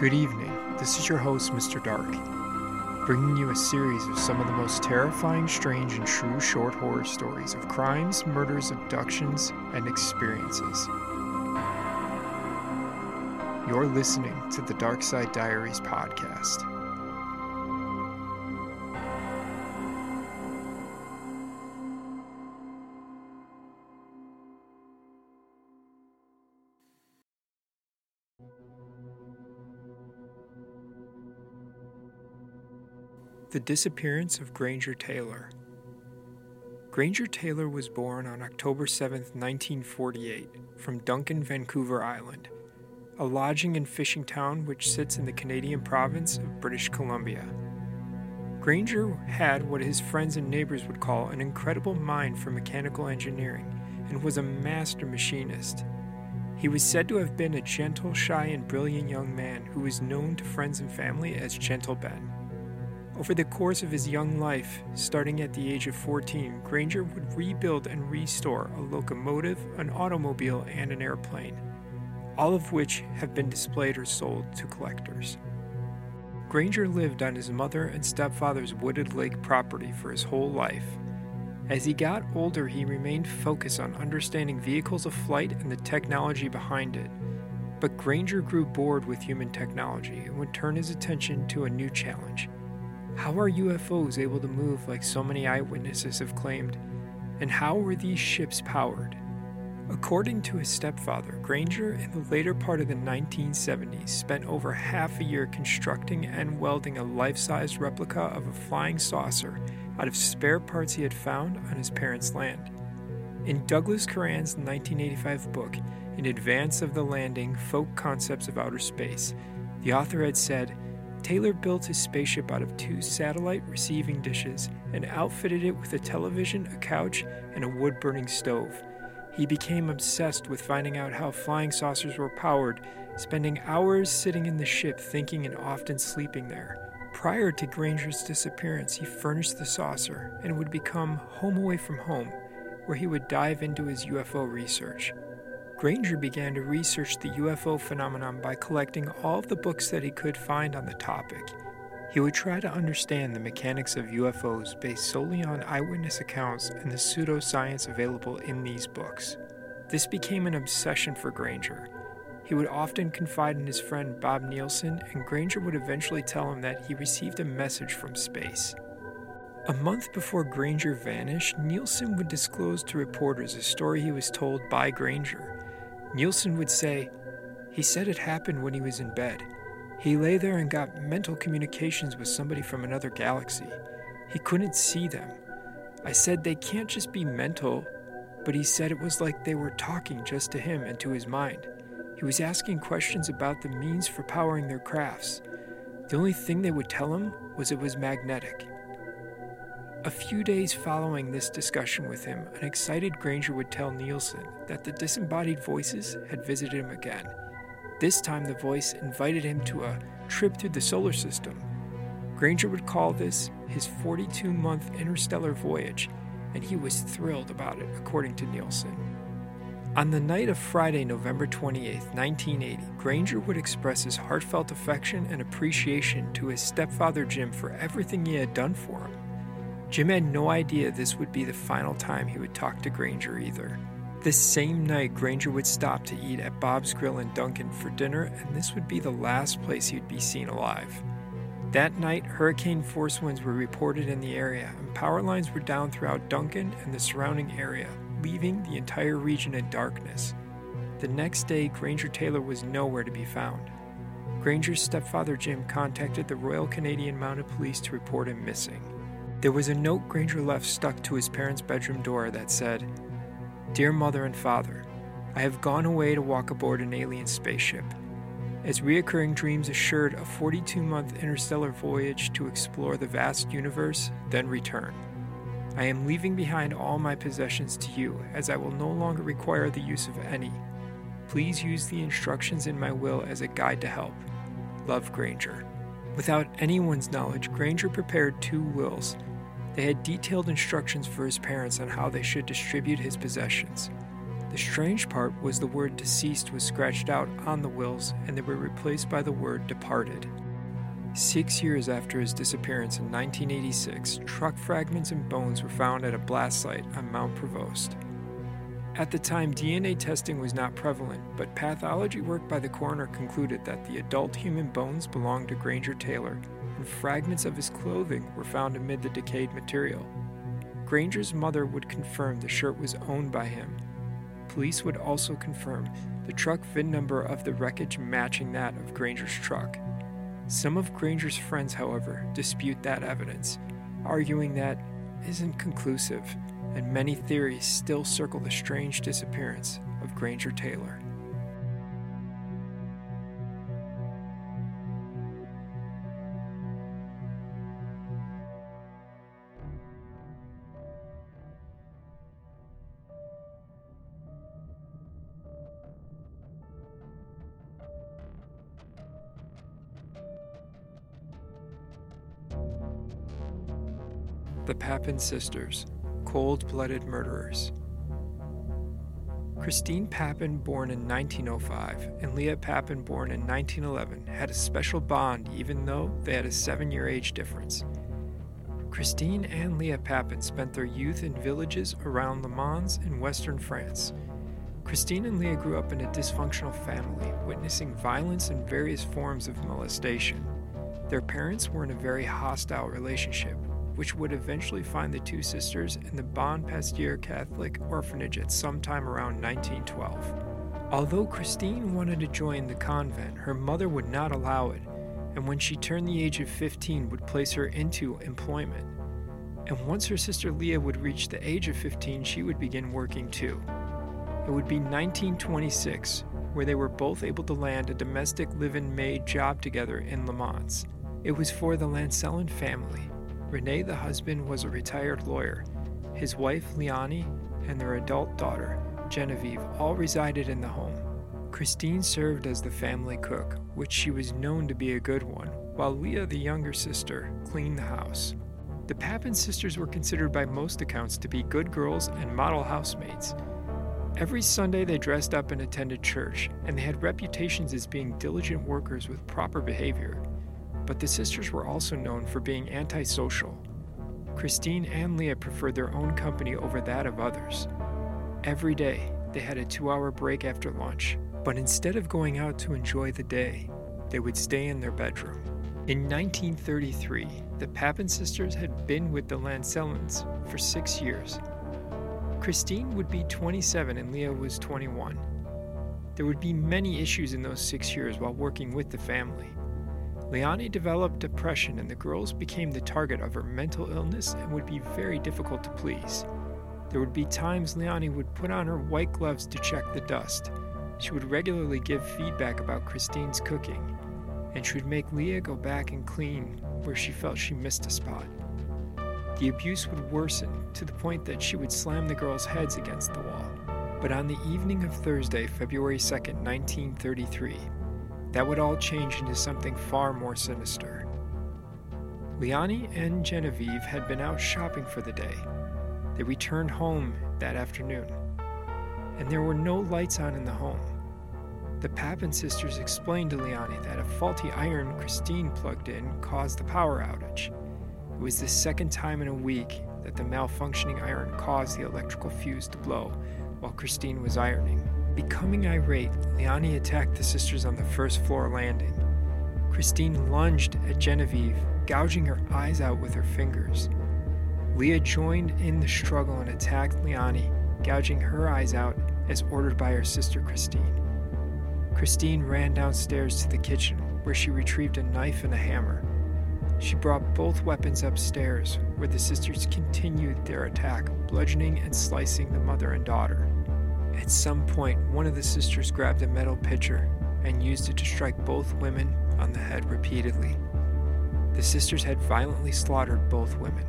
Good evening. This is your host, Mr. Dark, bringing you a series of some of the most terrifying, strange, and true short horror stories of crimes, murders, abductions, and experiences. You're listening to the Dark Side Diaries podcast. The disappearance of Granger Taylor. Granger Taylor was born on October 7, 1948, from Duncan, Vancouver Island, a lodging and fishing town which sits in the Canadian province of British Columbia. Granger had what his friends and neighbors would call an incredible mind for mechanical engineering and was a master machinist. He was said to have been a gentle, shy, and brilliant young man who was known to friends and family as Gentle Ben. Over the course of his young life, starting at the age of 14, Granger would rebuild and restore a locomotive, an automobile, and an airplane, all of which have been displayed or sold to collectors. Granger lived on his mother and stepfather's wooded lake property for his whole life. As he got older, he remained focused on understanding vehicles of flight and the technology behind it. But Granger grew bored with human technology and would turn his attention to a new challenge how are UFOs able to move like so many eyewitnesses have claimed? And how were these ships powered? According to his stepfather, Granger, in the later part of the 1970s, spent over half a year constructing and welding a life sized replica of a flying saucer out of spare parts he had found on his parents' land. In Douglas Curran's 1985 book, In Advance of the Landing Folk Concepts of Outer Space, the author had said, Taylor built his spaceship out of two satellite receiving dishes and outfitted it with a television, a couch, and a wood burning stove. He became obsessed with finding out how flying saucers were powered, spending hours sitting in the ship thinking and often sleeping there. Prior to Granger's disappearance, he furnished the saucer and would become home away from home, where he would dive into his UFO research. Granger began to research the UFO phenomenon by collecting all the books that he could find on the topic. He would try to understand the mechanics of UFOs based solely on eyewitness accounts and the pseudoscience available in these books. This became an obsession for Granger. He would often confide in his friend Bob Nielsen, and Granger would eventually tell him that he received a message from space. A month before Granger vanished, Nielsen would disclose to reporters a story he was told by Granger. Nielsen would say, He said it happened when he was in bed. He lay there and got mental communications with somebody from another galaxy. He couldn't see them. I said they can't just be mental, but he said it was like they were talking just to him and to his mind. He was asking questions about the means for powering their crafts. The only thing they would tell him was it was magnetic. A few days following this discussion with him, an excited Granger would tell Nielsen that the disembodied voices had visited him again. This time, the voice invited him to a trip through the solar system. Granger would call this his 42 month interstellar voyage, and he was thrilled about it, according to Nielsen. On the night of Friday, November 28, 1980, Granger would express his heartfelt affection and appreciation to his stepfather Jim for everything he had done for him. Jim had no idea this would be the final time he would talk to Granger either. This same night, Granger would stop to eat at Bob's Grill in Duncan for dinner, and this would be the last place he would be seen alive. That night, hurricane force winds were reported in the area, and power lines were down throughout Duncan and the surrounding area, leaving the entire region in darkness. The next day, Granger Taylor was nowhere to be found. Granger's stepfather Jim contacted the Royal Canadian Mounted Police to report him missing. There was a note Granger left stuck to his parents' bedroom door that said, Dear Mother and Father, I have gone away to walk aboard an alien spaceship. As reoccurring dreams assured a 42 month interstellar voyage to explore the vast universe, then return. I am leaving behind all my possessions to you, as I will no longer require the use of any. Please use the instructions in my will as a guide to help. Love Granger. Without anyone's knowledge, Granger prepared two wills they had detailed instructions for his parents on how they should distribute his possessions. The strange part was the word deceased was scratched out on the wills and they were replaced by the word departed. Six years after his disappearance in 1986, truck fragments and bones were found at a blast site on Mount Prevost. At the time, DNA testing was not prevalent, but pathology work by the coroner concluded that the adult human bones belonged to Granger Taylor, and fragments of his clothing were found amid the decayed material. Granger's mother would confirm the shirt was owned by him. Police would also confirm the truck VIN number of the wreckage matching that of Granger's truck. Some of Granger's friends, however, dispute that evidence, arguing that isn't conclusive and many theories still circle the strange disappearance of Granger Taylor. The Papin Sisters cold blooded murderers. Christine Papin, born in 1905, and Léa Papin, born in 1911, had a special bond even though they had a seven year age difference. Christine and Léa Papin spent their youth in villages around Le Mans in western France. Christine and Léa grew up in a dysfunctional family, witnessing violence and various forms of molestation. Their parents were in a very hostile relationship, which would eventually find the two sisters in the Bon Pasteur Catholic orphanage at some time around 1912. Although Christine wanted to join the convent, her mother would not allow it, and when she turned the age of 15 would place her into employment. And once her sister Léa would reach the age of 15, she would begin working too. It would be 1926 where they were both able to land a domestic live-in maid job together in Le Mans. It was for the Lancellin family, Rene, the husband, was a retired lawyer. His wife, Leonie, and their adult daughter, Genevieve, all resided in the home. Christine served as the family cook, which she was known to be a good one, while Léa, the younger sister, cleaned the house. The Papin sisters were considered by most accounts to be good girls and model housemates. Every Sunday they dressed up and attended church, and they had reputations as being diligent workers with proper behavior but the sisters were also known for being antisocial. Christine and Léa preferred their own company over that of others. Every day, they had a two hour break after lunch, but instead of going out to enjoy the day, they would stay in their bedroom. In 1933, the Papin sisters had been with the Lancellins for six years. Christine would be 27 and Léa was 21. There would be many issues in those six years while working with the family. Leonie developed depression, and the girls became the target of her mental illness and would be very difficult to please. There would be times Leonie would put on her white gloves to check the dust. She would regularly give feedback about Christine's cooking, and she would make Léa go back and clean where she felt she missed a spot. The abuse would worsen to the point that she would slam the girls' heads against the wall. But on the evening of Thursday, February 2, 1933, that would all change into something far more sinister. Leonie and Genevieve had been out shopping for the day. They returned home that afternoon, and there were no lights on in the home. The Papin sisters explained to Leonie that a faulty iron Christine plugged in caused the power outage. It was the second time in a week that the malfunctioning iron caused the electrical fuse to blow while Christine was ironing. Becoming irate, Leonie attacked the sisters on the first floor landing. Christine lunged at Genevieve, gouging her eyes out with her fingers. Léa joined in the struggle and attacked Leonie, gouging her eyes out as ordered by her sister Christine. Christine ran downstairs to the kitchen, where she retrieved a knife and a hammer. She brought both weapons upstairs, where the sisters continued their attack, bludgeoning and slicing the mother and daughter. At some point, one of the sisters grabbed a metal pitcher and used it to strike both women on the head repeatedly. The sisters had violently slaughtered both women.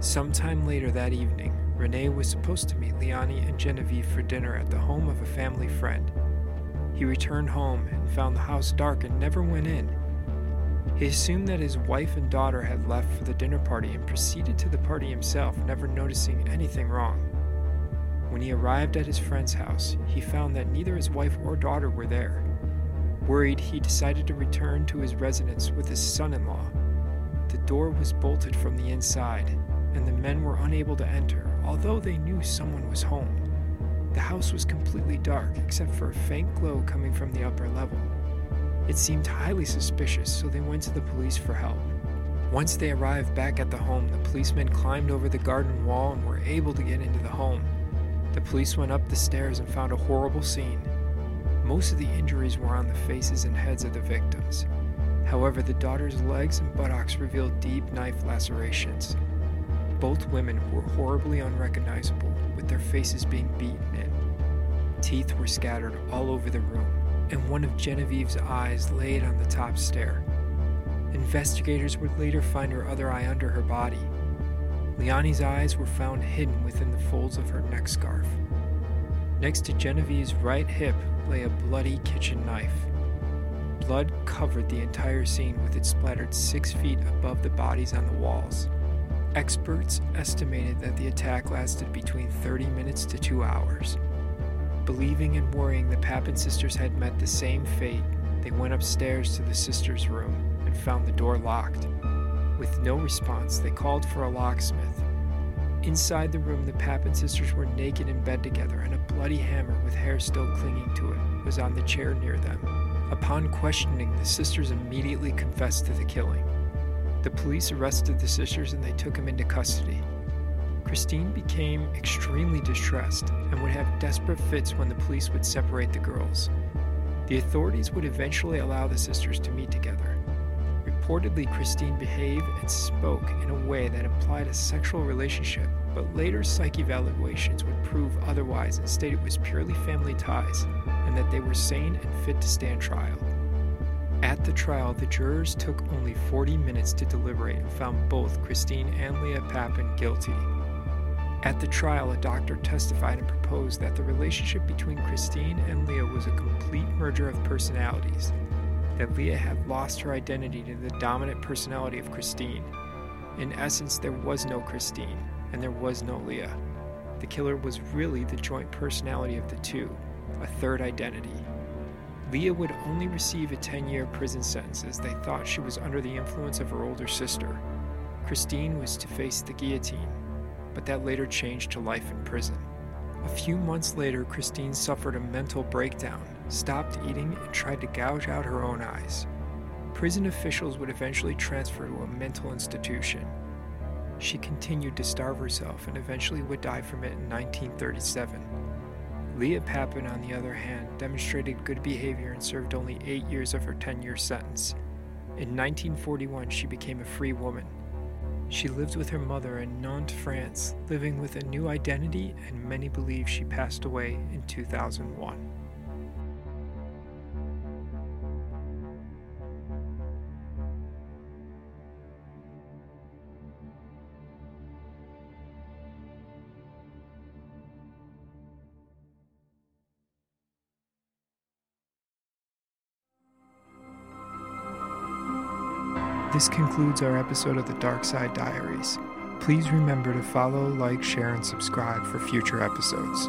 Sometime later that evening, Rene was supposed to meet Leonie and Genevieve for dinner at the home of a family friend. He returned home and found the house dark and never went in. He assumed that his wife and daughter had left for the dinner party and proceeded to the party himself, never noticing anything wrong. When he arrived at his friend's house, he found that neither his wife or daughter were there. Worried, he decided to return to his residence with his son in law. The door was bolted from the inside, and the men were unable to enter, although they knew someone was home. The house was completely dark except for a faint glow coming from the upper level. It seemed highly suspicious, so they went to the police for help. Once they arrived back at the home, the policemen climbed over the garden wall and were able to get into the home. The police went up the stairs and found a horrible scene. Most of the injuries were on the faces and heads of the victims. However, the daughter's legs and buttocks revealed deep knife lacerations. Both women were horribly unrecognizable, with their faces being beaten in. Teeth were scattered all over the room, and one of Genevieve's eyes laid on the top stair. Investigators would later find her other eye under her body. Leonie's eyes were found hidden within the folds of her neck scarf. Next to Genevieve's right hip lay a bloody kitchen knife. Blood covered the entire scene with it splattered six feet above the bodies on the walls. Experts estimated that the attack lasted between 30 minutes to two hours. Believing and worrying the Papin sisters had met the same fate, they went upstairs to the sisters' room and found the door locked. With no response, they called for a locksmith. Inside the room, the Papin sisters were naked in bed together, and a bloody hammer with hair still clinging to it was on the chair near them. Upon questioning, the sisters immediately confessed to the killing. The police arrested the sisters and they took them into custody. Christine became extremely distressed and would have desperate fits when the police would separate the girls. The authorities would eventually allow the sisters to meet together. Reportedly, Christine behaved and spoke in a way that implied a sexual relationship, but later psych evaluations would prove otherwise and state it was purely family ties and that they were sane and fit to stand trial. At the trial, the jurors took only 40 minutes to deliberate and found both Christine and Léa Papin guilty. At the trial, a doctor testified and proposed that the relationship between Christine and Léa was a complete merger of personalities, that Léa had lost her identity to the dominant personality of Christine. In essence, there was no Christine, and there was no Léa. The killer was really the joint personality of the two, a third identity. Léa would only receive a 10 year prison sentence as they thought she was under the influence of her older sister. Christine was to face the guillotine, but that later changed to life in prison. A few months later, Christine suffered a mental breakdown, stopped eating, and tried to gouge out her own eyes. Prison officials would eventually transfer to a mental institution. She continued to starve herself and eventually would die from it in 1937. Léa Papin, on the other hand, demonstrated good behavior and served only eight years of her 10 year sentence. In 1941, she became a free woman. She lived with her mother in Nantes, France, living with a new identity, and many believe she passed away in 2001. This concludes our episode of the Dark Side Diaries. Please remember to follow, like, share, and subscribe for future episodes.